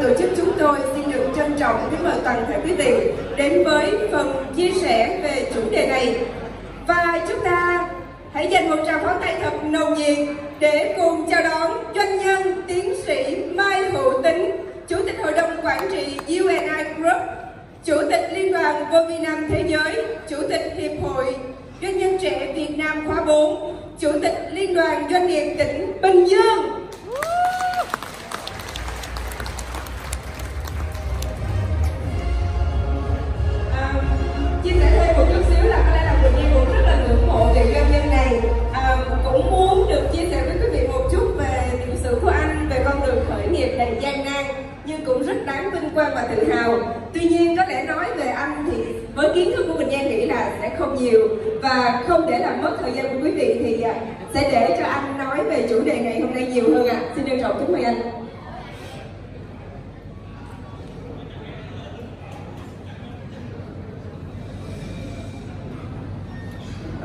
ban tổ chức chúng tôi xin được trân trọng kính mời toàn thể quý vị đến với phần chia sẻ về chủ đề này. Và chúng ta hãy dành một tràng pháo tay thật nồng nhiệt để cùng chào đón doanh nhân tiến sĩ Mai Hữu Tính, Chủ tịch Hội đồng Quản trị UNI Group, Chủ tịch Liên đoàn Vô Vi Nam Thế giới, Chủ tịch Hiệp hội Doanh nhân trẻ Việt Nam khóa 4, Chủ tịch Liên đoàn Doanh nghiệp tỉnh Bình Dương.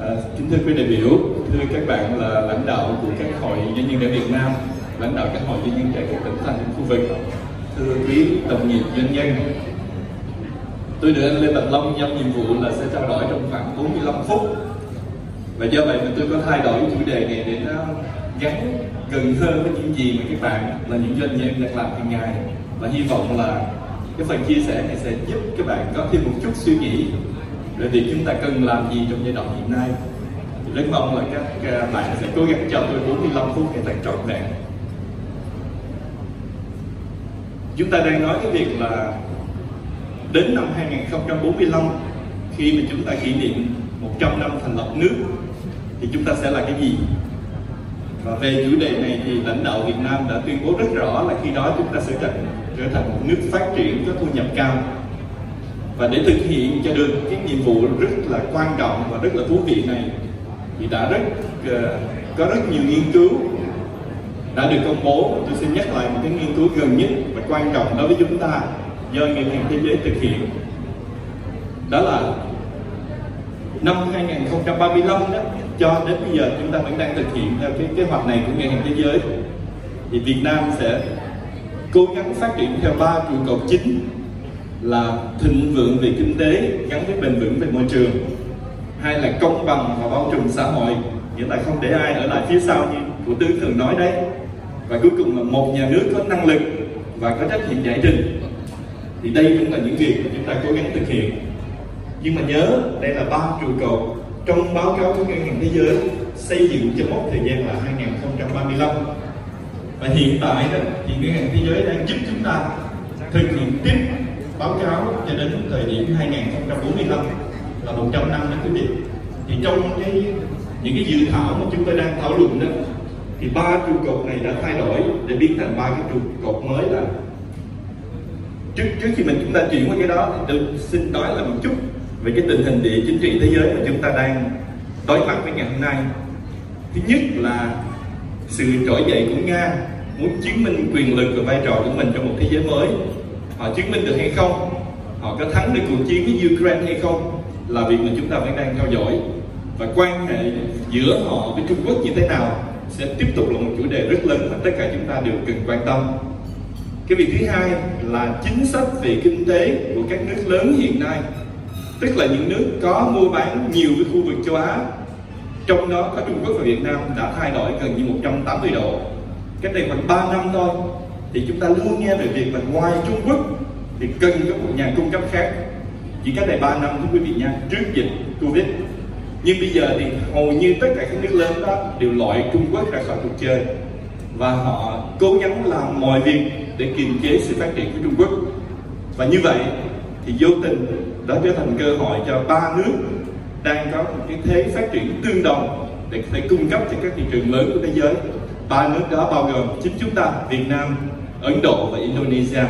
À, kính thưa quý đại biểu, thưa các bạn là lãnh đạo của các hội doanh nhân trẻ Việt Nam, lãnh đạo các hội doanh nhân trẻ các tỉnh thành khu vực, thưa quý đồng nghiệp doanh nhân. Tôi được anh Lê Bạch Long giao nhiệm vụ là sẽ trao đổi trong khoảng 45 phút. Và do vậy mà tôi có thay đổi chủ đề này để nó gắn gần hơn với những gì mà các bạn là những doanh nhân đang làm hàng ngày và hy vọng là cái phần chia sẻ này sẽ giúp các bạn có thêm một chút suy nghĩ về việc chúng ta cần làm gì trong giai đoạn hiện nay? Thì rất mong là các à, bạn sẽ cố gắng cho tôi 45 phút để thật trọn vẹn. Chúng ta đang nói cái việc là đến năm 2045 khi mà chúng ta kỷ niệm 100 năm thành lập nước, thì chúng ta sẽ là cái gì? Và về chủ đề này thì lãnh đạo Việt Nam đã tuyên bố rất rõ là khi đó chúng ta sẽ trở thành một nước phát triển có thu nhập cao và để thực hiện cho được cái nhiệm vụ rất là quan trọng và rất là thú vị này thì đã rất uh, có rất nhiều nghiên cứu đã được công bố. Tôi xin nhắc lại một cái nghiên cứu gần nhất và quan trọng đối với chúng ta do ngân hàng thế giới thực hiện. Đó là năm 2035 đó cho đến bây giờ chúng ta vẫn đang thực hiện theo cái kế hoạch này của ngân hàng thế giới. Thì Việt Nam sẽ cố gắng phát triển theo ba trụ cột chính là thịnh vượng về kinh tế gắn với bền vững về môi trường hai là công bằng và bao trùm xã hội, nghĩa là không để ai ở lại phía sau như thủ tướng thường nói đấy. Và cuối cùng là một nhà nước có năng lực và có trách nhiệm giải trình. Thì đây cũng là những việc mà chúng ta cố gắng thực hiện. Nhưng mà nhớ, đây là ba trụ cột trong báo cáo của ngân hàng thế giới xây dựng cho mốc thời gian là 2035 và hiện tại đó, thì ngân hàng thế giới đang giúp chúng ta thực hiện tiếp báo cáo cho đến thời điểm 2045 là 100 năm đó quý vị thì trong cái, những cái dự thảo mà chúng tôi đang thảo luận đó, thì ba trụ cột này đã thay đổi để biến thành ba cái trụ cột mới là trước trước khi mình chúng ta chuyển qua cái đó, thì tôi xin nói là một chút về cái tình hình địa chính trị thế giới mà chúng ta đang đối mặt với ngày hôm nay. Thứ nhất là sự trỗi dậy của nga muốn chứng minh quyền lực và vai trò của mình trong một thế giới mới họ chứng minh được hay không? Họ có thắng được cuộc chiến với Ukraine hay không? Là việc mà chúng ta vẫn đang theo dõi. Và quan hệ giữa họ với Trung Quốc như thế nào sẽ tiếp tục là một chủ đề rất lớn mà tất cả chúng ta đều cần quan tâm. Cái việc thứ hai là chính sách về kinh tế của các nước lớn hiện nay. Tức là những nước có mua bán nhiều với khu vực châu Á. Trong đó có Trung Quốc và Việt Nam đã thay đổi gần như 180 độ. Cách đây khoảng 3 năm thôi thì chúng ta luôn nghe về việc là ngoài Trung Quốc thì cần có một nhà cung cấp khác. Chỉ cách đây 3 năm, thưa quý vị nha, trước dịch Covid. Nhưng bây giờ thì hầu như tất cả các nước lớn đó đều loại Trung Quốc ra khỏi cuộc chơi. Và họ cố gắng làm mọi việc để kiềm chế sự phát triển của Trung Quốc. Và như vậy thì vô tình đó trở thành cơ hội cho ba nước đang có một cái thế phát triển tương đồng để có thể cung cấp cho các thị trường lớn của thế giới. Ba nước đó bao gồm chính chúng ta, Việt Nam Ấn Độ và Indonesia.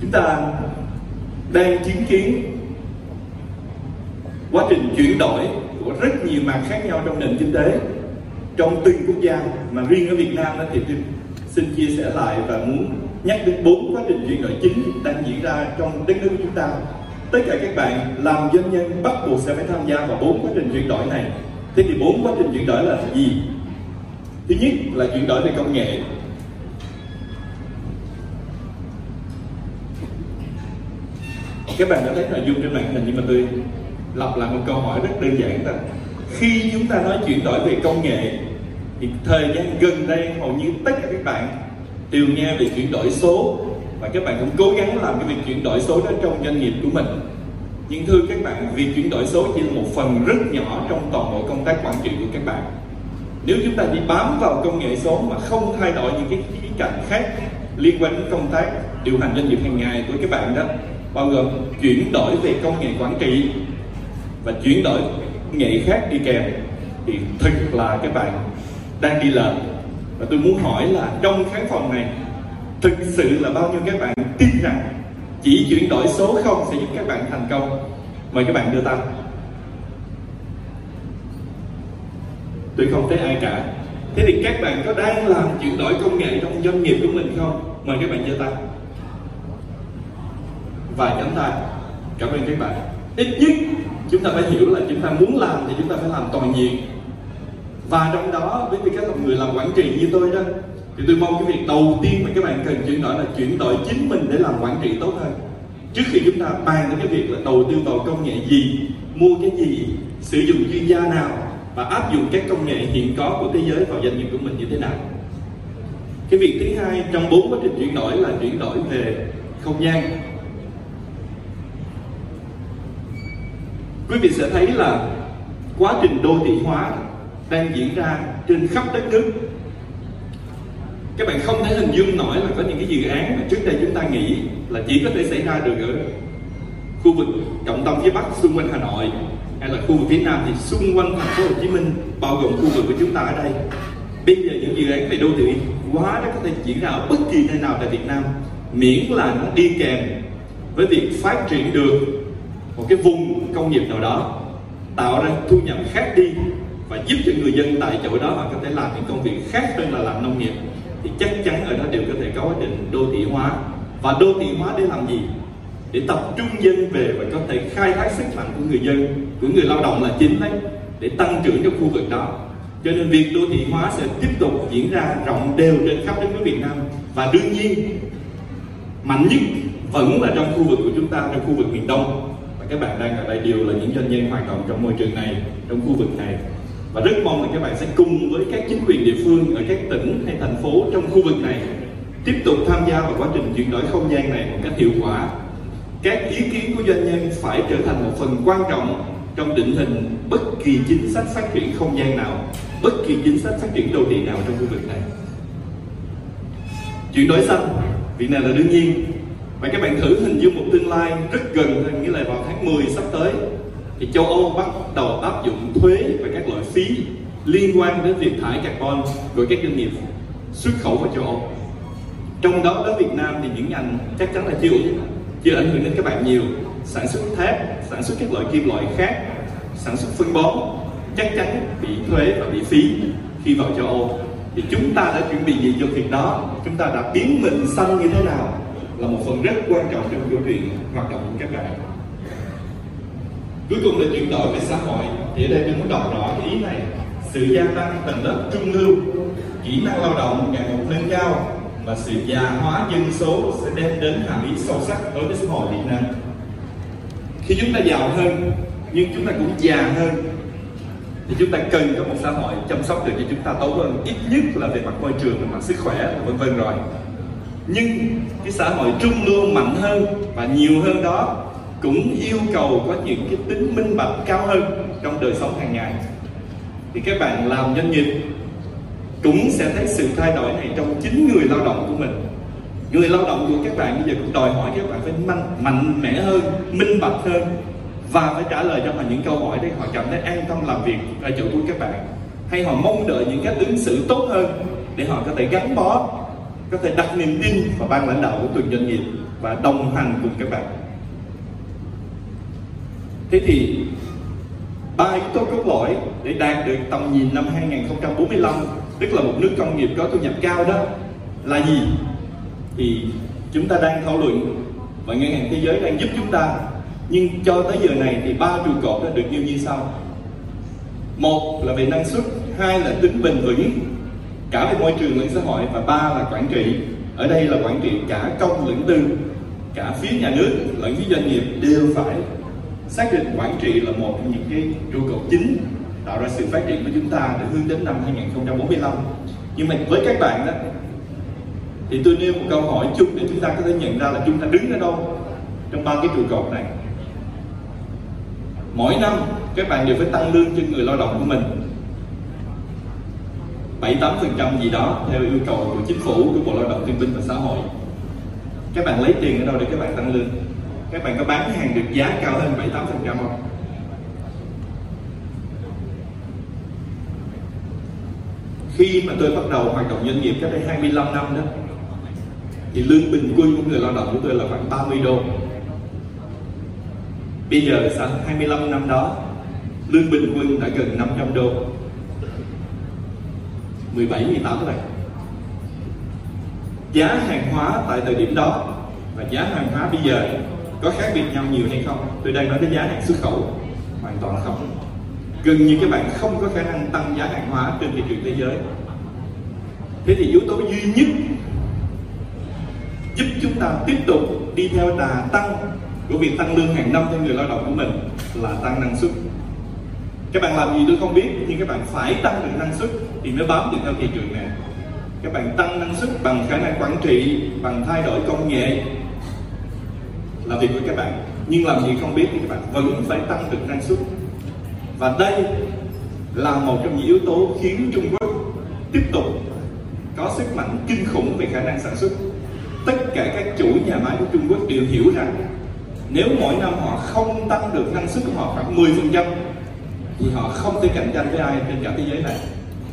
Chúng ta đang chứng kiến quá trình chuyển đổi của rất nhiều mặt khác nhau trong nền kinh tế, trong từng quốc gia mà riêng ở Việt Nam đó thì tôi xin chia sẻ lại và muốn nhắc đến bốn quá trình chuyển đổi chính đang diễn ra trong đất nước của chúng ta tất cả các bạn làm doanh nhân bắt buộc sẽ phải tham gia vào bốn quá trình chuyển đổi này. Thế thì bốn quá trình chuyển đổi là gì? Thứ nhất là chuyển đổi về công nghệ. Các bạn đã thấy nội dung trên màn hình nhưng mà tôi lặp lại một câu hỏi rất đơn giản là khi chúng ta nói chuyển đổi về công nghệ thì thời gian gần đây hầu như tất cả các bạn đều nghe về chuyển đổi số và các bạn cũng cố gắng làm cái việc chuyển đổi số đó trong doanh nghiệp của mình. Nhưng thưa các bạn, việc chuyển đổi số chỉ là một phần rất nhỏ trong toàn bộ công tác quản trị của các bạn. Nếu chúng ta chỉ bám vào công nghệ số mà không thay đổi những cái khía cạnh khác liên quan đến công tác điều hành doanh nghiệp hàng ngày của các bạn đó, bao gồm chuyển đổi về công nghệ quản trị và chuyển đổi nghệ khác đi kèm, thì thực là các bạn đang đi lệch. Và tôi muốn hỏi là trong khán phòng này thực sự là bao nhiêu các bạn tin rằng chỉ chuyển đổi số không sẽ giúp các bạn thành công? Mời các bạn đưa tay. Tôi không thấy ai cả. Thế thì các bạn có đang làm chuyển đổi công nghệ trong doanh nghiệp của mình không? Mời các bạn giơ tay. Vài cánh tay. Cảm ơn các bạn. Ít nhất, chúng ta phải hiểu là chúng ta muốn làm thì chúng ta phải làm toàn diện. Và trong đó, với tư cách là người làm quản trị như tôi đó thì tôi mong cái việc đầu tiên mà các bạn cần chuyển đổi là chuyển đổi chính mình để làm quản trị tốt hơn. Trước khi chúng ta bàn đến cái việc là đầu tư vào công nghệ gì, mua cái gì, sử dụng chuyên gia nào và áp dụng các công nghệ hiện có của thế giới vào doanh nghiệp của mình như thế nào. Cái việc thứ hai trong bốn quá trình chuyển đổi là chuyển đổi về không gian. Quý vị sẽ thấy là quá trình đô thị hóa đang diễn ra trên khắp đất nước các bạn không thể hình dung nổi là có những cái dự án mà trước đây chúng ta nghĩ là chỉ có thể xảy ra được ở khu vực trọng tâm phía bắc xung quanh hà nội, hay là khu vực phía nam thì xung quanh thành phố hồ chí minh, bao gồm khu vực của chúng ta ở đây. Bây giờ những dự án về đô thị hóa nó có thể diễn ra ở bất kỳ nơi nào tại việt nam, miễn là nó đi kèm với việc phát triển được một cái vùng công nghiệp nào đó, tạo ra thu nhập khác đi và giúp cho người dân tại chỗ đó họ có thể làm những công việc khác hơn là làm nông nghiệp thì chắc chắn ở đó đều có thể có quá trình đô thị hóa. Và đô thị hóa để làm gì? Để tập trung dân về và có thể khai thác sức mạnh của người dân, của người lao động là chính đấy, để tăng trưởng trong khu vực đó. Cho nên việc đô thị hóa sẽ tiếp tục diễn ra rộng đều trên khắp đất nước Việt Nam. Và đương nhiên, mạnh nhất vẫn là trong khu vực của chúng ta, trong khu vực miền Đông. Và các bạn đang ở đây đều là những doanh nhân hoạt động trong môi trường này, trong khu vực này và rất mong là các bạn sẽ cùng với các chính quyền địa phương ở các tỉnh hay thành phố trong khu vực này tiếp tục tham gia vào quá trình chuyển đổi không gian này một cách hiệu quả. Các ý kiến của doanh nhân phải trở thành một phần quan trọng trong định hình bất kỳ chính sách phát triển không gian nào, bất kỳ chính sách phát triển đô thị nào trong khu vực này. Chuyển đổi xanh, việc này là đương nhiên. Và các bạn thử hình dung một tương lai rất gần thôi nghĩa là vào tháng 10 sắp tới thì châu Âu bắt đầu áp dụng thuế và các loại phí liên quan đến việc thải carbon của các doanh nghiệp xuất khẩu vào châu Âu. Trong đó đến Việt Nam thì những ngành chắc chắn là chưa chưa ảnh hưởng đến các bạn nhiều. Sản xuất thép, sản xuất các loại kim loại khác, sản xuất phân bón chắc chắn bị thuế và bị phí khi vào châu Âu. Thì chúng ta đã chuẩn bị gì cho việc đó? Chúng ta đã biến mình xanh như thế nào là một phần rất quan trọng trong câu chuyện hoạt động của các bạn cuối cùng là chuyển đổi về xã hội. Thì ở đây tôi muốn đọc rõ cái ý này. Sự gia tăng tầng lớp trung lưu, kỹ năng lao động ngày một nâng cao, và sự già hóa dân số sẽ đem đến hàm ý sâu sắc đối với xã hội Việt Nam. Khi chúng ta giàu hơn, nhưng chúng ta cũng già hơn, thì chúng ta cần có một xã hội chăm sóc được cho chúng ta tốt hơn. Ít nhất là về mặt môi trường, về mặt sức khỏe vân vân rồi. Nhưng cái xã hội trung lưu mạnh hơn và nhiều hơn đó cũng yêu cầu có những cái tính minh bạch cao hơn trong đời sống hàng ngày. Thì các bạn làm doanh nghiệp cũng sẽ thấy sự thay đổi này trong chính người lao động của mình. Người lao động của các bạn bây giờ cũng đòi hỏi các bạn phải mạnh, mạnh mẽ hơn minh bạch hơn và phải trả lời cho họ những câu hỏi để họ cảm thấy an tâm làm việc ở chỗ của các bạn. Hay họ mong đợi những cách ứng xử tốt hơn để họ có thể gắn bó có thể đặt niềm tin vào ban lãnh đạo của từng doanh nghiệp và đồng hành cùng các bạn thế thì ba yếu tố cốt lõi để đạt được tầm nhìn năm 2045 tức là một nước công nghiệp có thu nhập cao đó, là gì? Thì chúng ta đang thảo luận và ngân hàng thế giới đang giúp chúng ta. Nhưng cho tới giờ này thì ba trụ cột đã được nêu như sau. Một là về năng suất, hai là tính bền vững, cả về môi trường lẫn xã hội, và ba là quản trị. Ở đây là quản trị cả công lẫn tư, cả phía nhà nước lẫn phía doanh nghiệp đều phải xác định quản trị là một trong những cái trụ cột chính, tạo ra sự phát triển của chúng ta để hướng đến năm 2045 nhưng mà với các bạn đó, thì tôi nêu một câu hỏi chung để chúng ta có thể nhận ra là chúng ta đứng ở đâu trong ba cái trụ cột này. Mỗi năm, các bạn đều phải tăng lương cho người lao động của mình. 7 8 phần trăm gì đó theo yêu cầu của chính phủ, của bộ lao động thương binh và xã hội. Các bạn lấy tiền ở đâu để các bạn tăng lương? Các bạn có bán hàng được giá cao hơn 7 8 phần trăm không? Khi mà tôi bắt đầu hoạt động doanh nghiệp cách đây 25 năm đó, thì lương bình quân của người lao động của tôi là khoảng 30 đô. Bây giờ sau 25 năm đó, lương bình quân đã gần 500 đô. 17 18 này. giá hàng hóa tại thời điểm đó và giá hàng hóa bây giờ có khác biệt nhau nhiều hay không? Tôi đang nói tới giá hàng xuất khẩu, hoàn toàn không. Gần như các bạn không có khả năng tăng giá hàng hóa trên thị trường thế giới. Thế thì yếu tố duy nhất giúp chúng ta tiếp tục đi theo đà tăng của việc tăng lương hàng năm cho người lao động của mình là tăng năng suất. Các bạn làm gì tôi không biết, nhưng các bạn phải tăng được năng suất thì mới bám được theo thị trường này các bạn tăng năng suất bằng khả năng quản trị, bằng thay đổi công nghệ là việc của các bạn. Nhưng làm gì không biết thì các bạn vẫn phải tăng được năng suất. Và đây là một trong những yếu tố khiến Trung Quốc tiếp tục có sức mạnh kinh khủng về khả năng sản xuất. Tất cả các chủ nhà máy của Trung Quốc đều hiểu rằng nếu mỗi năm họ không tăng được năng suất của họ khoảng 10% thì họ không thể cạnh tranh với ai trên cả thế giới này.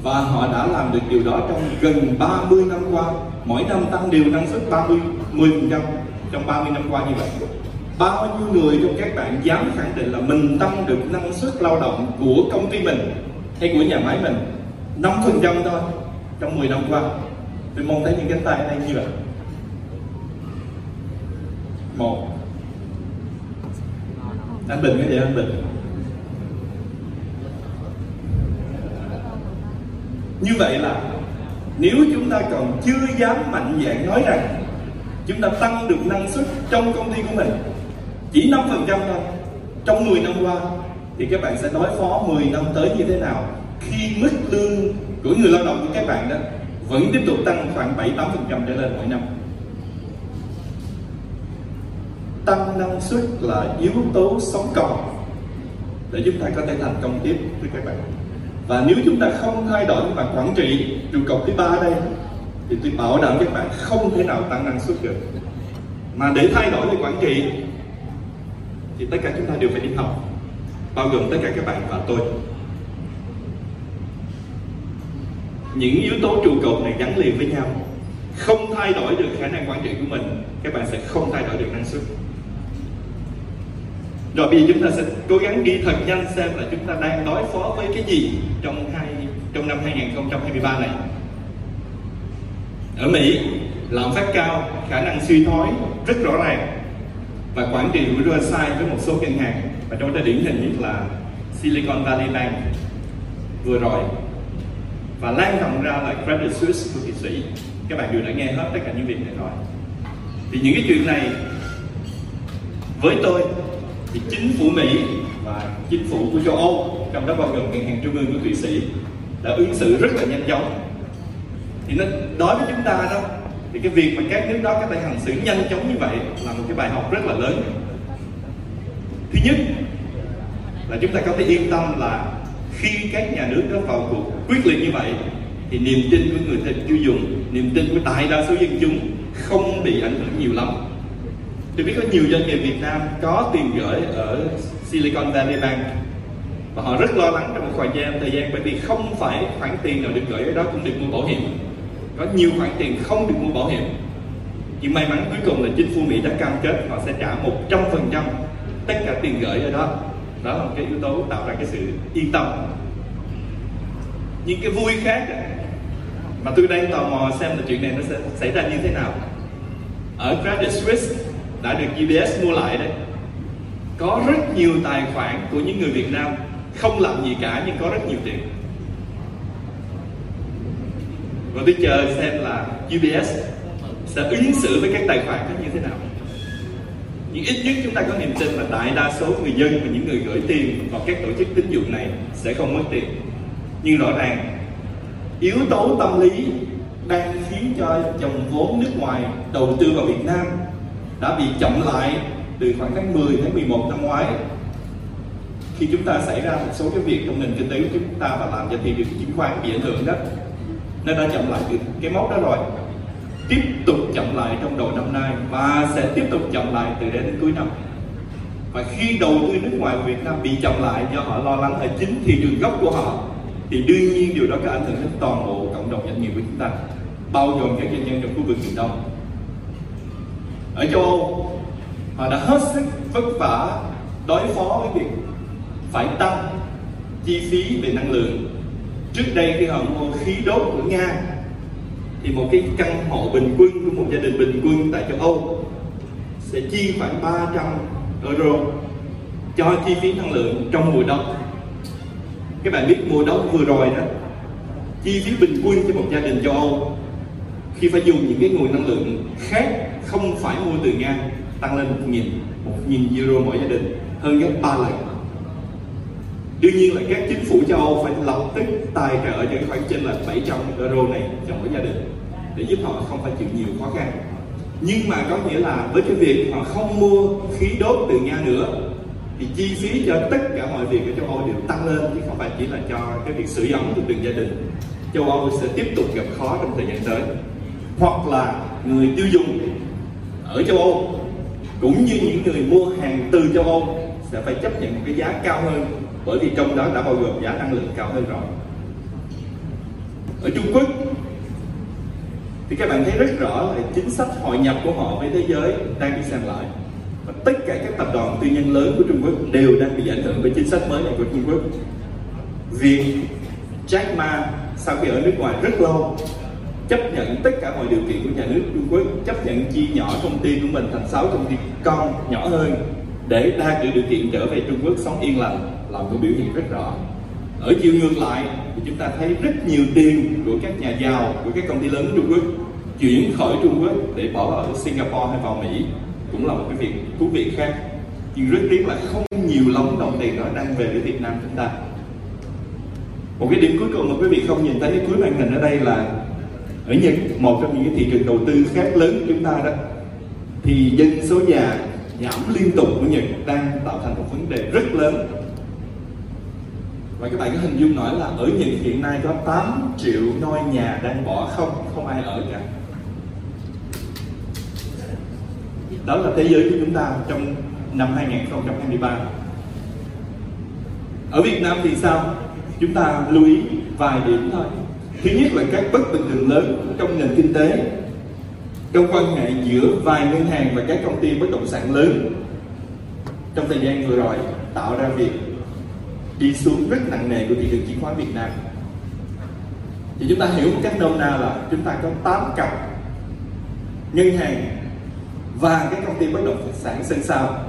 Và họ đã làm được điều đó trong gần 30 năm qua. Mỗi năm tăng đều năng suất 30 10% trong 30 năm qua như vậy. Bao nhiêu người trong các bạn dám khẳng định là mình tăng được năng suất lao động của công ty mình hay của nhà máy mình? 5% thôi, trong 10 năm qua. Tôi mong thấy những cánh tay ở đây như vậy. Một. Anh bình cái gì anh bình. Như vậy là nếu chúng ta còn chưa dám mạnh dạn nói rằng chúng ta tăng được năng suất trong công ty của mình. Chỉ 5% thôi. Trong 10 năm qua, thì các bạn sẽ đối phó 10 năm tới như thế nào? Khi mức lương của người lao động của các bạn đó vẫn tiếp tục tăng khoảng 7 8% trở lên mỗi năm. Tăng năng suất là yếu tố sống còn để chúng ta có thể thành công tiếp với các bạn. Và nếu chúng ta không thay đổi mặt quản trị trụ cột thứ ba đây thì tôi bảo đảm các bạn không thể nào tăng năng suất được. Mà để thay đổi về quản trị, thì tất cả chúng ta đều phải đi học, bao gồm tất cả các bạn và tôi. Những yếu tố trụ cột này gắn liền với nhau. Không thay đổi được khả năng quản trị của mình, các bạn sẽ không thay đổi được năng suất. Rồi bây giờ chúng ta sẽ cố gắng đi thật nhanh xem là chúng ta đang đối phó với cái gì trong hai, trong năm 2023 này. Ở Mỹ, lạm phát cao, khả năng suy thoái rất rõ ràng và quản trị rủi ro sai với một số ngân hàng. Và trong đó điển hình nhất là Silicon Valley Bank vừa rồi. Và lan rộng ra là Credit Suisse của Thụy Sĩ. Các bạn đều đã nghe hết tất cả những việc này rồi. Thì những cái chuyện này với tôi thì chính phủ Mỹ và chính phủ của châu Âu trong đó bao gồm ngân hàng trung ương của Thụy Sĩ đã ứng xử rất là nhanh chóng thì nó đối với chúng ta đó, thì cái việc mà các nước đó có thể hành xử nhanh chóng như vậy là một cái bài học rất là lớn. Thứ nhất là chúng ta có thể yên tâm là khi các nhà nước đó vào cuộc quyết liệt như vậy, thì niềm tin của người tiêu dùng niềm tin của đại đa số dân chúng không bị ảnh hưởng nhiều lắm. Tôi biết có nhiều doanh nghiệp Việt Nam có tiền gửi ở Silicon Valley Bank, và họ rất lo lắng trong một khoảng gian thời gian bởi vì không phải khoản tiền nào được gửi ở đó cũng được mua bảo hiểm có nhiều khoản tiền không được mua bảo hiểm. Nhưng may mắn cuối cùng là chính phủ Mỹ đã cam kết họ sẽ trả 100% tất cả tiền gửi ở đó. Đó là một cái yếu tố tạo ra cái sự yên tâm. Những cái vui khác mà tôi đang tò mò xem là chuyện này nó sẽ xảy ra như thế nào. Ở Credit Suisse đã được UBS mua lại đấy. Có rất nhiều tài khoản của những người Việt Nam không làm gì cả nhưng có rất nhiều tiền và tôi chờ xem là UBS sẽ ứng xử với các tài khoản đó như thế nào. Nhưng ít nhất chúng ta có niềm tin là đại đa số người dân và những người gửi tiền vào các tổ chức tín dụng này sẽ không mất tiền. Nhưng rõ ràng, yếu tố tâm lý đang khiến cho dòng vốn nước ngoài đầu tư vào Việt Nam đã bị chậm lại từ khoảng tháng 10 tháng 11 năm ngoái. Khi chúng ta xảy ra một số cái việc trong nền kinh tế của chúng ta và làm cho thị trường chứng khoán bị ảnh hưởng đó nó đã chậm lại từ cái mốc đó rồi. Tiếp tục chậm lại trong đầu năm nay và sẽ tiếp tục chậm lại từ đây đến cuối năm. Và khi đầu tư nước ngoài của Việt Nam bị chậm lại do họ lo lắng ở chính thị trường gốc của họ, thì đương nhiên điều đó có ảnh hưởng đến toàn bộ cộng đồng doanh nghiệp của chúng ta, bao gồm các doanh nhân trong khu vực miền Đông. Ở châu Âu, họ đã hết sức vất vả đối phó với việc phải tăng chi phí về năng lượng trước đây khi họ mua khí đốt của Nga, thì một cái căn hộ bình quân của một gia đình bình quân tại châu Âu sẽ chi khoảng 300 euro cho chi phí năng lượng trong mùa đông. Các bạn biết mùa đông vừa rồi đó, chi phí bình quân cho một gia đình châu Âu khi phải dùng những cái nguồn năng lượng khác không phải mua từ Nga tăng lên một nghìn một nghìn euro mỗi gia đình, hơn gấp ba lần đương nhiên là các chính phủ châu Âu phải lập tức tài trợ cho khoản trên là 700 euro này cho mỗi gia đình để giúp họ không phải chịu nhiều khó khăn. Nhưng mà có nghĩa là với cái việc họ không mua khí đốt từ Nga nữa, thì chi phí cho tất cả mọi việc ở châu Âu đều tăng lên, chứ không phải chỉ là cho cái việc sửa ấm của từng gia đình. Châu Âu sẽ tiếp tục gặp khó trong thời gian tới. Hoặc là người tiêu dùng ở châu Âu, cũng như những người mua hàng từ châu Âu, sẽ phải chấp nhận một cái giá cao hơn bởi vì trong đó đã bao gồm giá năng lượng cao hơn rồi. Ở Trung Quốc, thì các bạn thấy rất rõ là chính sách hội nhập của họ với thế giới đang bị sang lại và tất cả các tập đoàn tư nhân lớn của Trung Quốc đều đang bị ảnh hưởng bởi chính sách mới này của Trung Quốc. Việc Jack Ma sau khi ở nước ngoài rất lâu chấp nhận tất cả mọi điều kiện của nhà nước Trung Quốc, chấp nhận chia nhỏ công ty của mình thành 6 công ty con nhỏ hơn để đạt được điều kiện trở về Trung Quốc sống yên lành làm một biểu hiện rất rõ. Ở chiều ngược lại, thì chúng ta thấy rất nhiều tiền của các nhà giàu, của các công ty lớn Trung Quốc chuyển khỏi Trung Quốc để bỏ ở Singapore hay vào Mỹ. Cũng là một cái việc thú vị khác. Nhưng rất tiếc là không nhiều lắm đồng tiền đó đang về với Việt Nam chúng ta. Một cái điểm cuối cùng mà quý vị không nhìn thấy cái cuối màn hình ở đây là ở Nhật, một trong những cái thị trường đầu tư khác lớn của chúng ta đó, thì dân số già giảm liên tục của Nhật đang tạo thành một vấn đề rất lớn và các bạn có hình dung nổi là ở Nhật hiện nay có 8 triệu ngôi nhà đang bỏ không, không ai ở cả. Đó là thế giới của chúng ta trong năm 2023 ở Việt Nam thì sao? Chúng ta lưu ý vài điểm thôi. Thứ nhất là các bất bình thường lớn trong nền kinh tế trong quan hệ giữa vài ngân hàng và các công ty bất động sản lớn. Trong thời gian vừa rồi tạo ra việc đi xuống rất nặng nề của thị trường chứng khoán Việt Nam. Thì chúng ta hiểu một cách nôm na là chúng ta có 8 cặp. Ngân hàng và cái công ty bất động sản sân sau.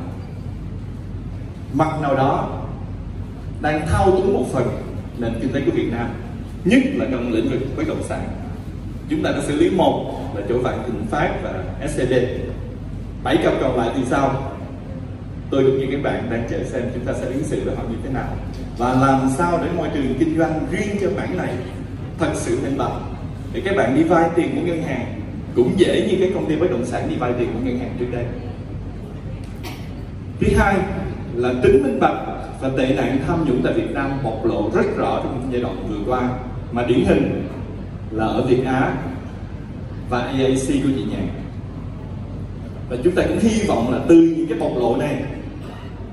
Mặt nào đó đang thao túng một phần nền kinh tế của Việt Nam, nhất là trong lĩnh vực bất động sản. Chúng ta đã xử lý một là chỗ vạn thịnh phát và SCB bảy cặp còn lại thì sao? Tôi cũng như các bạn đang chờ xem chúng ta sẽ ứng xử với họ như thế nào và làm sao để môi trường kinh doanh riêng cho mảng này thật sự minh bạch? Để các bạn đi vay tiền của ngân hàng cũng dễ như cái công ty bất động sản đi vay tiền của ngân hàng trước đây. Thứ hai là tính minh bạch và tệ nạn tham nhũng tại Việt Nam bộc lộ rất rõ trong giai đoạn vừa qua. Mà điển hình là ở Việt Á và AAC của chị Nhàn và chúng ta cũng hy vọng là từ những cái bộc lộ này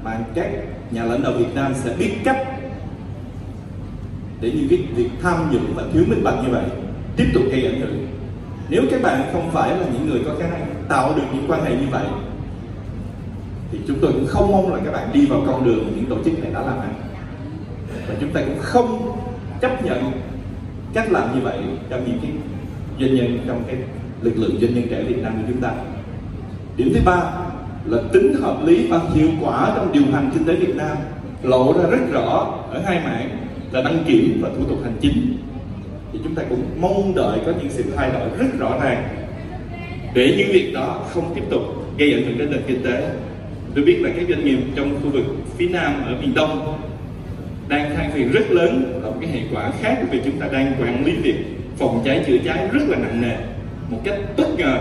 mà các nhà lãnh đạo Việt Nam sẽ biết cách để những cái việc tham nhũng và thiếu minh bạch như vậy tiếp tục gây ảnh hưởng. Nếu các bạn không phải là những người có khả năng tạo được những quan hệ như vậy, thì chúng tôi cũng không mong là các bạn đi vào con đường những tổ chức này đã làm. Ăn và chúng ta cũng không chấp nhận cách làm như vậy trong những cái doanh nhân, trong cái lực lượng doanh nhân trẻ Việt Nam của chúng ta. Điểm thứ ba là tính hợp lý và hiệu quả trong điều hành kinh tế Việt Nam lộ ra rất rõ ở hai mảng là đăng kiểm và thủ tục hành chính. Thì chúng ta cũng mong đợi có những sự thay đổi rất rõ ràng. Để những việc đó không tiếp tục gây ảnh hưởng đến nền kinh tế. Tôi biết là các doanh nghiệp trong khu vực phía nam ở miền đông đang than phiền rất lớn là một cái hệ quả khác vì chúng ta đang quản lý việc phòng cháy chữa cháy rất là nặng nề, một cách bất ngờ,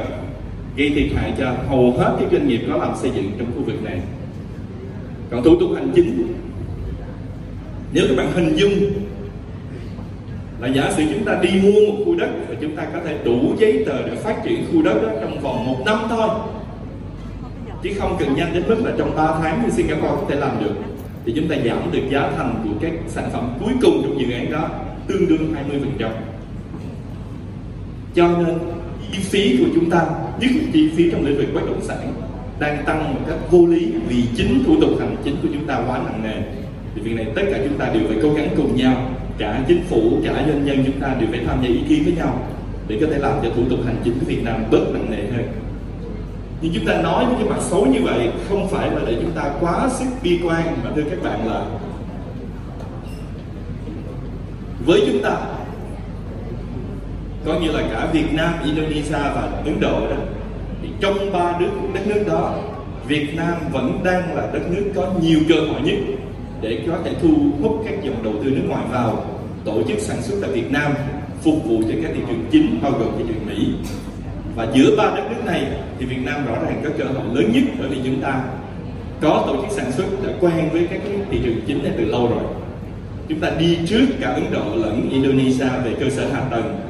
gây thiệt hại cho hầu hết các doanh nghiệp có làm xây dựng trong khu vực này. Còn thủ tục hành chính nếu các bạn hình dung là giả sử chúng ta đi mua một khu đất và chúng ta có thể đủ giấy tờ để phát triển khu đất đó trong vòng một năm thôi, chứ không cần nhanh đến mức là trong 3 tháng như Singapore có thể làm được, thì chúng ta giảm được giá thành của các sản phẩm cuối cùng trong dự án đó tương đương 20% cho nên, chi phí của chúng ta, nhất là chi phí trong lĩnh vực bất động sản, đang tăng một cách vô lý vì chính thủ tục hành chính của chúng ta quá nặng nề thì việc này tất cả chúng ta đều phải cố gắng cùng nhau. Cả chính phủ cả doanh nhân chúng ta đều phải tham gia ý kiến với nhau để có thể làm cho thủ tục hành chính của Việt Nam bớt nặng nề hơn. Nhưng chúng ta nói những cái mặt xấu như vậy không phải là để chúng ta quá sức bi quan mà thưa các bạn là với chúng ta có như là cả Việt Nam, Indonesia và Ấn Độ đó thì trong ba nước đất nước đó Việt Nam vẫn đang là đất nước có nhiều cơ hội nhất để có thể thu hút các dòng đầu tư nước ngoài vào, tổ chức sản xuất tại Việt Nam, phục vụ cho các thị trường chính, bao gồm thị trường Mỹ. Và giữa ba đất nước này thì Việt Nam rõ ràng có cơ hội lớn nhất bởi vì chúng ta. Có tổ chức sản xuất đã quen với các thị trường chính này từ lâu rồi. Chúng ta đi trước cả Ấn Độ lẫn Indonesia về cơ sở hạ tầng,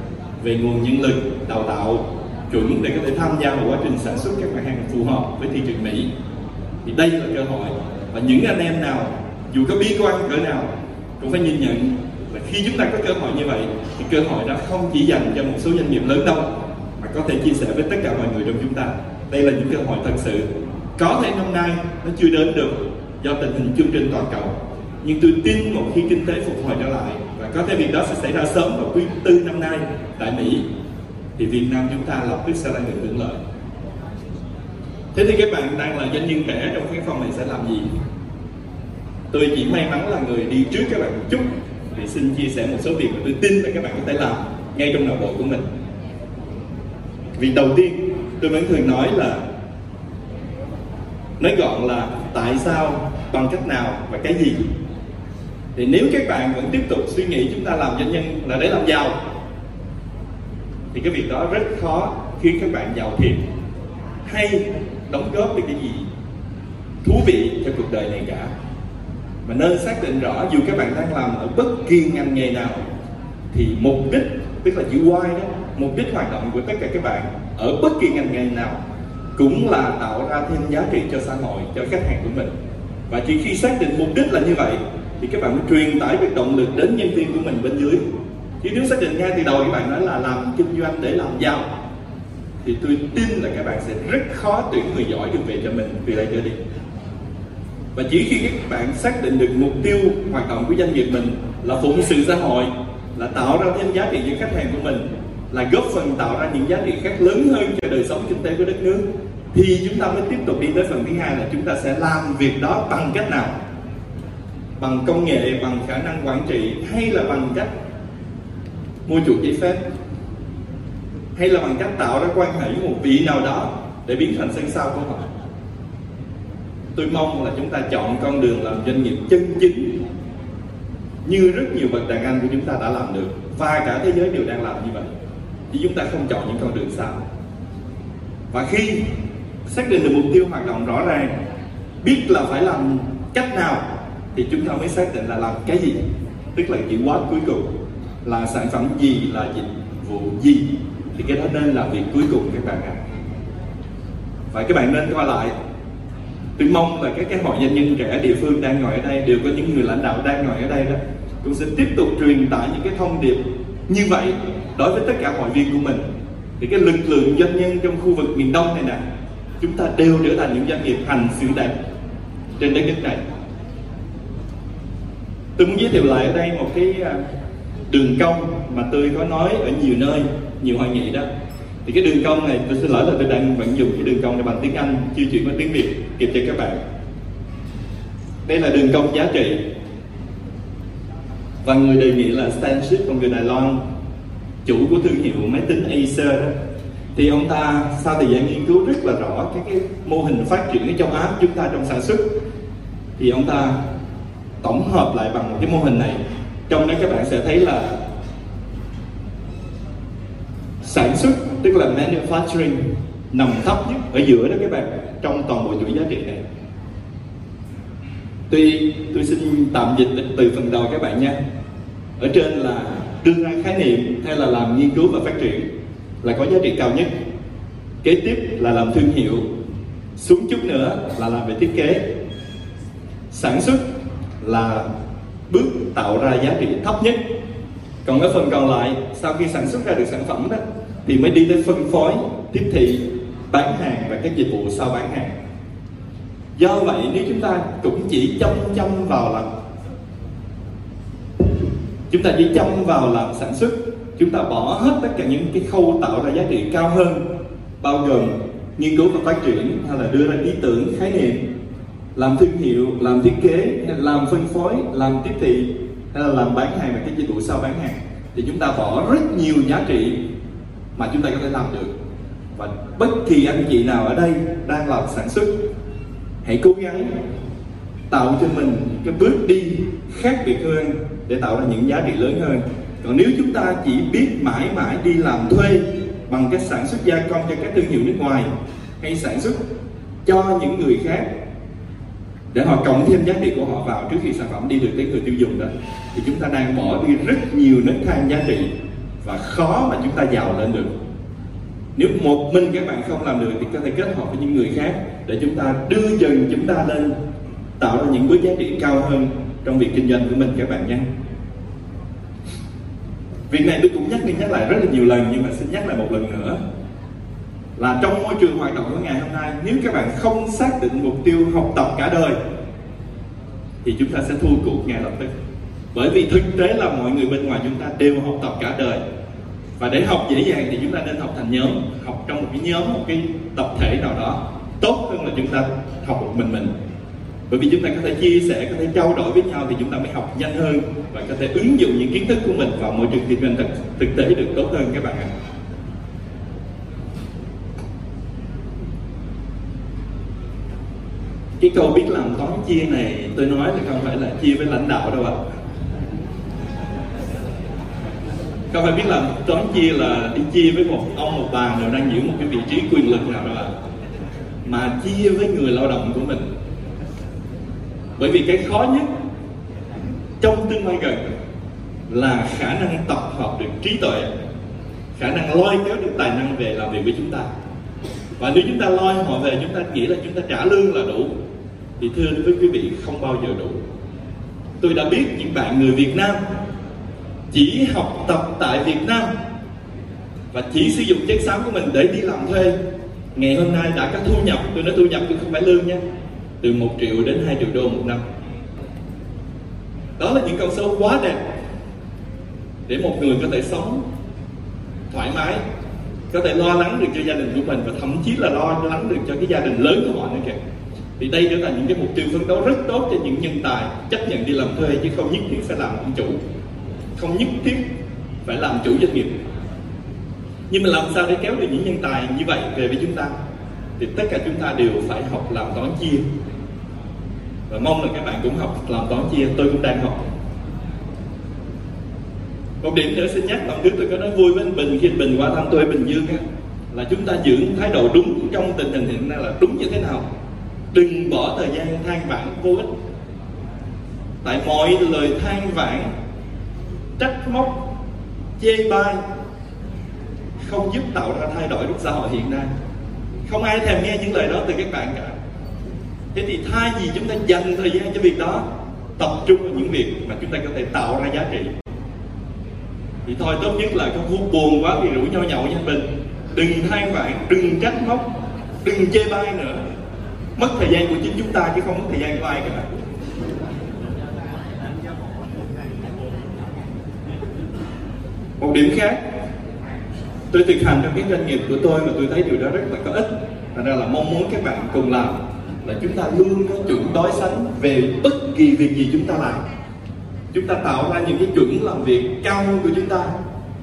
về nguồn nhân lực, đào tạo, chuẩn để có thể tham gia vào quá trình sản xuất các mặt hàng phù hợp với thị trường Mỹ. Thì đây là cơ hội. Và những anh em nào dù có bi quan cỡ nào, cũng phải nhìn nhận là khi chúng ta có cơ hội như vậy, thì cơ hội đó không chỉ dành cho một số doanh nghiệp lớn đâu, mà có thể chia sẻ với tất cả mọi người trong chúng ta. Đây là những cơ hội thật sự. Có thể năm nay nó chưa đến được do tình hình chung trên toàn cầu, nhưng tôi tin một khi kinh tế phục hồi trở lại, và có thể việc đó sẽ xảy ra sớm vào quý tư năm nay, tại Mỹ, thì Việt Nam chúng ta lập tức sẽ là người hưởng lợi. Thế thì các bạn đang là doanh nhân trẻ trong cái phòng này sẽ làm gì? Tôi chỉ may mắn là người đi trước các bạn một chút. Thì xin chia sẻ một số việc mà tôi tin là các bạn có thể làm ngay trong nội bộ của mình. Việc đầu tiên, tôi vẫn thường nói là, nói gọn là tại sao, bằng cách nào và cái gì? Thì nếu các bạn vẫn tiếp tục suy nghĩ chúng ta làm doanh nhân là để làm giàu, thì cái việc đó rất khó khiến các bạn giàu thiệt. Hay đóng góp được cái gì thú vị cho cuộc đời này cả mà nên xác định rõ dù các bạn đang làm ở bất kỳ ngành nghề nào, thì mục đích, tức là chữ why đó, mục đích hoạt động của tất cả các bạn ở bất kỳ ngành nghề nào cũng là tạo ra thêm giá trị cho xã hội, cho khách hàng của mình. Và chỉ khi xác định mục đích là như vậy, thì các bạn mới truyền tải được động lực đến nhân viên của mình bên dưới. Chứ nếu xác định ngay từ đầu các bạn nói là làm kinh doanh để làm giàu, thì tôi tin là các bạn sẽ rất khó tuyển người giỏi được về cho mình từ đây trở đi và chỉ khi các bạn xác định được mục tiêu hoạt động của doanh nghiệp mình là phụng sự xã hội, là tạo ra thêm giá trị cho khách hàng của mình, là góp phần tạo ra những giá trị khác lớn hơn cho đời sống kinh tế của đất nước, thì chúng ta mới tiếp tục đi tới phần thứ hai là chúng ta sẽ làm việc đó bằng cách nào? Bằng công nghệ, bằng khả năng quản trị, hay là bằng cách mua chuộc giấy phép? Hay là bằng cách tạo ra quan hệ với một vị nào đó để biến thành sân sau của họ? Tôi mong là chúng ta chọn con đường làm doanh nghiệp chân chính như rất nhiều bậc đàn anh của chúng ta đã làm được. Và cả thế giới đều đang làm như vậy. Thì chúng ta không chọn những con đường sao và khi xác định được mục tiêu hoạt động rõ ràng, biết là phải làm cách nào, thì chúng ta mới xác định là làm cái gì. Tức là chữ quá cuối cùng là sản phẩm gì, là dịch vụ gì. Thì cái đó nên là việc cuối cùng các bạn ạ. Và các bạn nên coi lại tôi mong là các cái hội doanh nhân trẻ địa phương đang ngồi ở đây, đều có những người lãnh đạo đang ngồi ở đây đó, cũng sẽ tiếp tục truyền tải những cái thông điệp như vậy đối với tất cả hội viên của mình. Thì cái lực lượng doanh nhân trong khu vực miền đông này nè, chúng ta đều trở thành những doanh nghiệp hành xử đẹp trên đất nước này. Tôi muốn giới thiệu lại ở đây một cái à, đường cong mà tôi có nói ở nhiều nơi, nhiều hội nghị đó thì cái đường cong này, tôi xin lỗi là tôi đang vẫn dùng cái đường cong này bằng tiếng Anh, chưa chuyển qua tiếng Việt. Kịp cho các bạn? Đây là đường cong giá trị. Và người đề nghị là Stan Ship con người Đài Loan, chủ của thương hiệu máy tính Acer đó. Thì ông ta, sau thời gian nghiên cứu rất là rõ các cái mô hình phát triển ở châu Á chúng ta trong sản xuất, thì ông ta tổng hợp lại bằng một cái mô hình này. Trong đó các bạn sẽ thấy là sản xuất tức là manufacturing nằm thấp nhất, ở giữa đó các bạn, trong toàn bộ chuỗi giá trị này. Tuy tôi xin tạm dịch từ phần đầu các bạn nha. Ở trên là đưa ra khái niệm hay là làm nghiên cứu và phát triển là có giá trị cao nhất. Kế tiếp là làm thương hiệu. Xuống chút nữa là làm về thiết kế. Sản xuất là bước tạo ra giá trị thấp nhất. Còn cái phần còn lại, sau khi sản xuất ra được sản phẩm đó thì mới đi tới phân phối, tiếp thị, bán hàng và các dịch vụ sau bán hàng. Do vậy, nếu chúng ta cũng chỉ chăm chăm vào làm, chúng ta chỉ chăm vào làm sản xuất, chúng ta bỏ hết tất cả những cái khâu tạo ra giá trị cao hơn, bao gồm nghiên cứu và phát triển hay là đưa ra ý tưởng, khái niệm, làm thương hiệu, làm thiết kế, làm phân phối, làm tiếp thị, hay là làm bán hàng và các dịch vụ sau bán hàng, thì chúng ta bỏ rất nhiều giá trị mà chúng ta có thể làm được. Và bất kỳ anh chị nào ở đây đang làm sản xuất, hãy cố gắng tạo cho mình cái bước đi khác biệt hơn để tạo ra những giá trị lớn hơn. Còn nếu chúng ta chỉ biết mãi mãi đi làm thuê bằng cách sản xuất gia công cho các thương hiệu nước ngoài, hay sản xuất cho những người khác để họ cộng thêm giá trị của họ vào trước khi sản phẩm đi được tới người tiêu dùng đó, thì chúng ta đang bỏ đi rất nhiều nấc thang giá trị và khó mà chúng ta giàu lên được. Nếu một mình các bạn không làm được thì có thể kết hợp với những người khác để chúng ta đưa dần chúng ta lên, tạo ra những bước giá trị cao hơn trong việc kinh doanh của mình các bạn nhé. Việc này tôi cũng nhắc đi nhắc lại rất là nhiều lần, nhưng mà xin nhắc lại một lần nữa. Là trong môi trường hoạt động của ngày hôm nay, nếu các bạn không xác định mục tiêu học tập cả đời, thì chúng ta sẽ thua cuộc ngay lập tức. Bởi vì thực tế là mọi người bên ngoài chúng ta đều học tập cả đời và để học dễ dàng thì chúng ta nên học thành nhóm học trong một cái nhóm một cái tập thể nào đó. Tốt hơn là chúng ta học một mình mình. Bởi vì chúng ta có thể chia sẻ có thể trao đổi với nhau thì chúng ta mới học nhanh hơn và có thể ứng dụng những kiến thức của mình vào môi trường kinh doanh thực, thực tế được tốt hơn các bạn ạ. Cái câu biết làm toán chia này tôi nói là không phải là chia với lãnh đạo đâu ạ. Các bạn biết là toán chia là đi chia với một ông, một bà nào đang giữ một cái vị trí quyền lực nào đó mà chia với người lao động của mình. Bởi vì cái khó nhất trong tương lai gần là khả năng tập hợp được trí tuệ, khả năng lôi kéo được tài năng về làm việc với chúng ta. Và nếu chúng ta lôi họ về, chúng ta nghĩ là chúng ta trả lương là đủ, thì thưa với quý vị, không bao giờ đủ. Tôi đã biết những bạn người Việt Nam chỉ học tập tại Việt Nam. Và chỉ sử dụng chất xám của mình để đi làm thuê. Ngày hôm nay đã có thu nhập. Tôi nói thu nhập tôi không phải lương nha. Từ 1 triệu đến 2 triệu đô một năm. Đó là những con số quá đẹp. Để một người có thể sống thoải mái, có thể lo lắng được cho gia đình của mình và thậm chí là lo lắng được cho cái gia đình lớn của họ nữa kìa. Thì đây trở là những cái mục tiêu phấn đấu rất tốt cho những nhân tài chấp nhận đi làm thuê chứ không nhất thiết phải làm ông chủ không nhất thiết phải làm chủ doanh nghiệp. Nhưng mà làm sao để kéo được những nhân tài như vậy về với chúng ta? Thì tất cả chúng ta đều phải học làm toán chia. Và mong là các bạn cũng học làm toán chia tôi cũng đang học. Một điểm nữa xin nhắc lần trước tôi có nói vui với anh Bình khi anh Bình qua thăm tôi ở Bình Dương á, là chúng ta giữ thái độ đúng trong tình hình hiện nay là đúng như thế nào. Đừng bỏ thời gian than vãn vô ích. Tại mọi lời than vãn trách móc, chê bai, không giúp tạo ra thay đổi trong xã hội hiện nay. Không ai thèm nghe những lời đó từ các bạn cả. Thế thì thay vì chúng ta dành thời gian cho việc đó, tập trung vào những việc mà chúng ta có thể tạo ra giá trị. Thì thôi, tốt nhất là không vui buồn quá thì rủ nhau nhậu với bình. Đừng than vãn, đừng trách móc, đừng chê bai nữa. Mất thời gian của chính chúng ta chứ không mất thời gian của ai cả. Một điểm khác, tôi thực hành trong cái doanh nghiệp của tôi mà tôi thấy điều đó rất là có ích. Thành ra là mong muốn các bạn cùng làm là chúng ta luôn có chuẩn đối sánh về bất kỳ việc gì chúng ta làm. Chúng ta tạo ra những cái chuẩn làm việc cao hơn của chúng ta.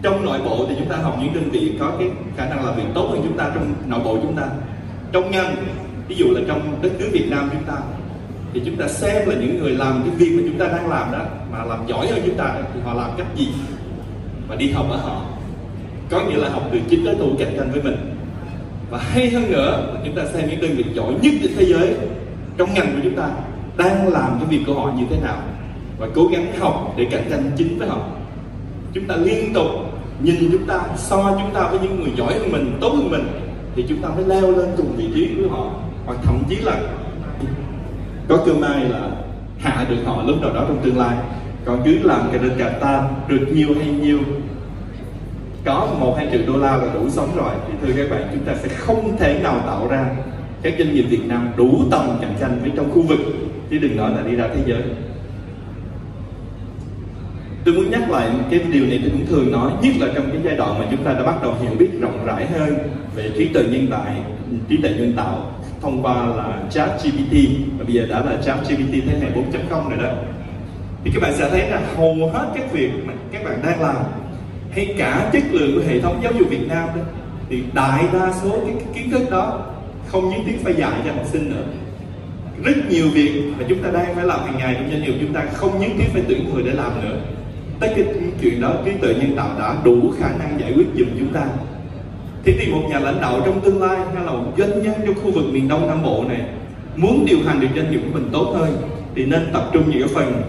Trong nội bộ thì chúng ta học những đơn vị có cái khả năng làm việc tốt hơn chúng ta trong nội bộ chúng ta. Trong ngành, ví dụ là trong đất nước Việt Nam chúng ta, thì chúng ta xem là những người làm cái việc mà chúng ta đang làm đó, mà làm giỏi hơn chúng ta thì họ làm cách gì? Và đi học ở họ. Có nghĩa là học từ chính đối thủ cạnh tranh với mình. Và hay hơn nữa là chúng ta xem những đơn vị giỏi nhất trên thế giới trong ngành của chúng ta đang làm cái việc của họ như thế nào. Và cố gắng học để cạnh tranh chính với họ. Chúng ta liên tục nhìn chúng ta, so chúng ta với những người giỏi hơn mình, tốt hơn mình, thì chúng ta mới leo lên cùng vị trí của họ. Hoặc thậm chí là có cơ may là hạ được họ lúc nào đó trong tương lai còn cứ làm cái đơn cả ta được nhiều hay nhiều, có một hai triệu đô la là đủ sống rồi. Thì thưa các bạn, chúng ta sẽ không thể nào tạo ra các doanh nghiệp Việt Nam đủ tầm cạnh tranh với trong khu vực. Chứ đừng nói là đi ra thế giới. Tôi muốn nhắc lại cái điều này tôi cũng thường nói, nhất là trong cái giai đoạn mà chúng ta đã bắt đầu hiểu biết rộng rãi hơn về trí tuệ nhân tạo, trí tuệ nhân tạo thông qua là chat GPT và bây giờ đã là chat GPT thế hệ 4.0 rồi đó thì các bạn sẽ thấy là hầu hết các việc mà các bạn đang làm, hay cả chất lượng của hệ thống giáo dục Việt Nam đó, thì đại đa số cái kiến thức đó không nhất thiết phải dạy cho học sinh nữa. Rất nhiều việc mà chúng ta đang phải làm hàng ngày trong doanh nghiệp chúng ta không nhất thiết phải tuyển người để làm nữa. Tất cả những chuyện đó trí tuệ nhân tạo đã đủ khả năng giải quyết giùm chúng ta. Thế thì một nhà lãnh đạo trong tương lai, hay là một doanh nhân trong khu vực miền đông nam bộ này, muốn điều hành được doanh nghiệp của mình tốt hơn, thì nên tập trung những cái phần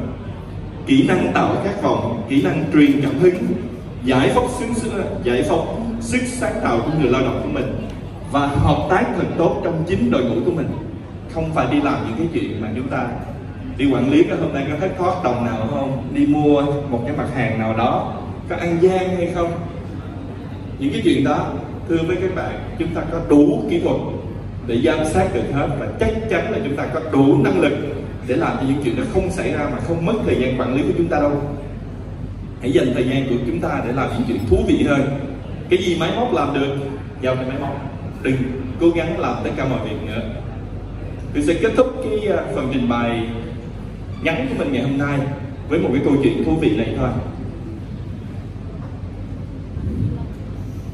kỹ năng tạo khát vọng kỹ năng truyền cảm hứng, giải phóng sức giải phóng sức sáng tạo của người lao động của mình và hợp tác thật tốt trong chính đội ngũ của mình. Không phải đi làm những cái chuyện mà chúng ta đi quản lý cái hôm nay có thất thoát đồng nào không, đi mua một cái mặt hàng nào đó, có ăn gian hay không. Những cái chuyện đó, thưa với các bạn, chúng ta có đủ kỹ thuật để giám sát được hết và chắc chắn là chúng ta có đủ năng lực để làm cho những chuyện đó không xảy ra mà không mất thời gian quản lý của chúng ta đâu. Hãy dành thời gian của chúng ta để làm những chuyện thú vị hơn cái gì máy móc làm được? Giao cho máy móc. Đừng cố gắng làm tất cả mọi việc nữa. Tôi sẽ kết thúc cái à, phần trình bày ngắn của mình ngày hôm nay với một cái câu chuyện thú vị này thôi.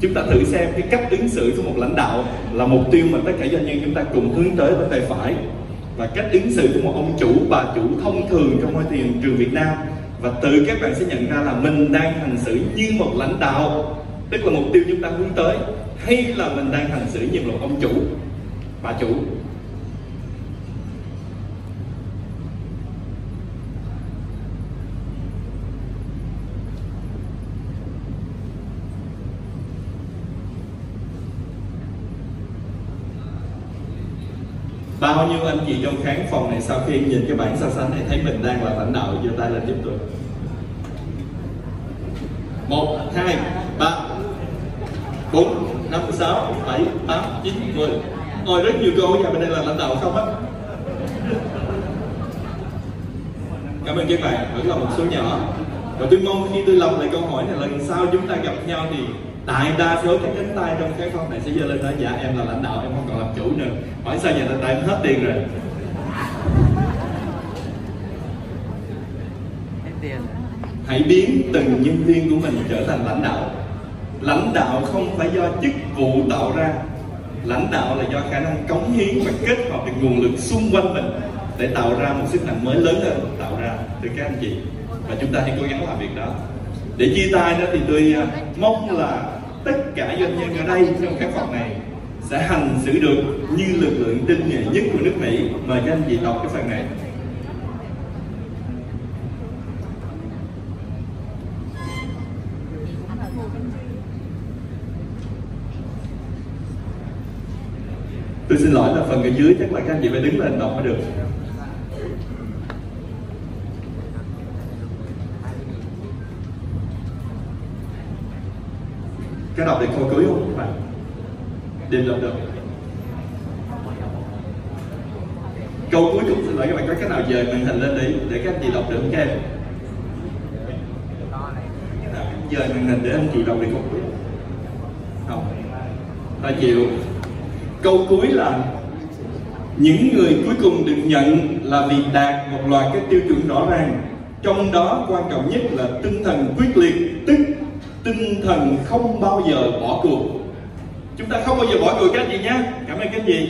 Chúng ta thử xem cái cách ứng xử của một lãnh đạo là mục tiêu mà tất cả doanh nhân chúng ta cùng hướng tới bên tay phải và cách ứng xử của một ông chủ, bà chủ thông thường trong môi trường trường Việt Nam. Và tự các bạn sẽ nhận ra là mình đang hành xử như một lãnh đạo. Tức là mục tiêu chúng ta hướng tới, hay là mình đang hành xử như một ông chủ, bà chủ. Bao nhiêu anh chị trong khán phòng này sau khi nhìn cái bảng so sánh này thấy mình đang là lãnh đạo, giơ tay lên giúp tôi một, hai, ba, bốn, năm, sáu, bảy, tám, chín, mười. Ôi, rất nhiều cô nhà bên đây là lãnh đạo không á. Cảm ơn các bạn, vẫn là một số nhỏ. Và tôi mong khi tôi làm lại câu hỏi này, lần sau chúng ta gặp nhau thì đại đa số các cánh tay trong cái phòng này sẽ giơ lên nói dạ em là lãnh đạo, em không chủ nữa hỏi sao giờ tay em hết tiền rồi? Hãy biến từng nhân viên của mình trở thành lãnh đạo. Lãnh đạo không phải do chức vụ tạo ra. Lãnh đạo là do khả năng cống hiến và kết hợp được nguồn lực xung quanh mình để tạo ra một sức nặng mới lớn hơn tạo ra từ các anh chị. Và chúng ta hãy cố gắng làm việc đó. Để chia tay đó thì tôi à, mong là tất cả doanh nhân ở đây trong các phòng này sẽ hành xử được như lực lượng tinh nhuệ nhất của nước Mỹ. Mời các anh chị đọc cái phần này. Tôi xin lỗi là phần ở dưới, chắc là các anh chị phải đứng lên đọc mới được. Cái đọc được câu cuối không? Các bạn đêm đọc được. Câu cuối cùng xin lỗi các bạn có cái nào dời màn hình lên đi để các anh chị đọc được không em dạ, dời màn hình để anh chị đọc được câu cuối không. Ta chịu. Câu cuối là, những người cuối cùng được nhận là vì đạt một loạt các tiêu chuẩn rõ ràng. Trong đó quan trọng nhất là tinh thần quyết liệt, tức tinh thần không bao giờ bỏ cuộc chúng ta không bao giờ bỏ cuộc các anh chị nhé cảm ơn các anh chị.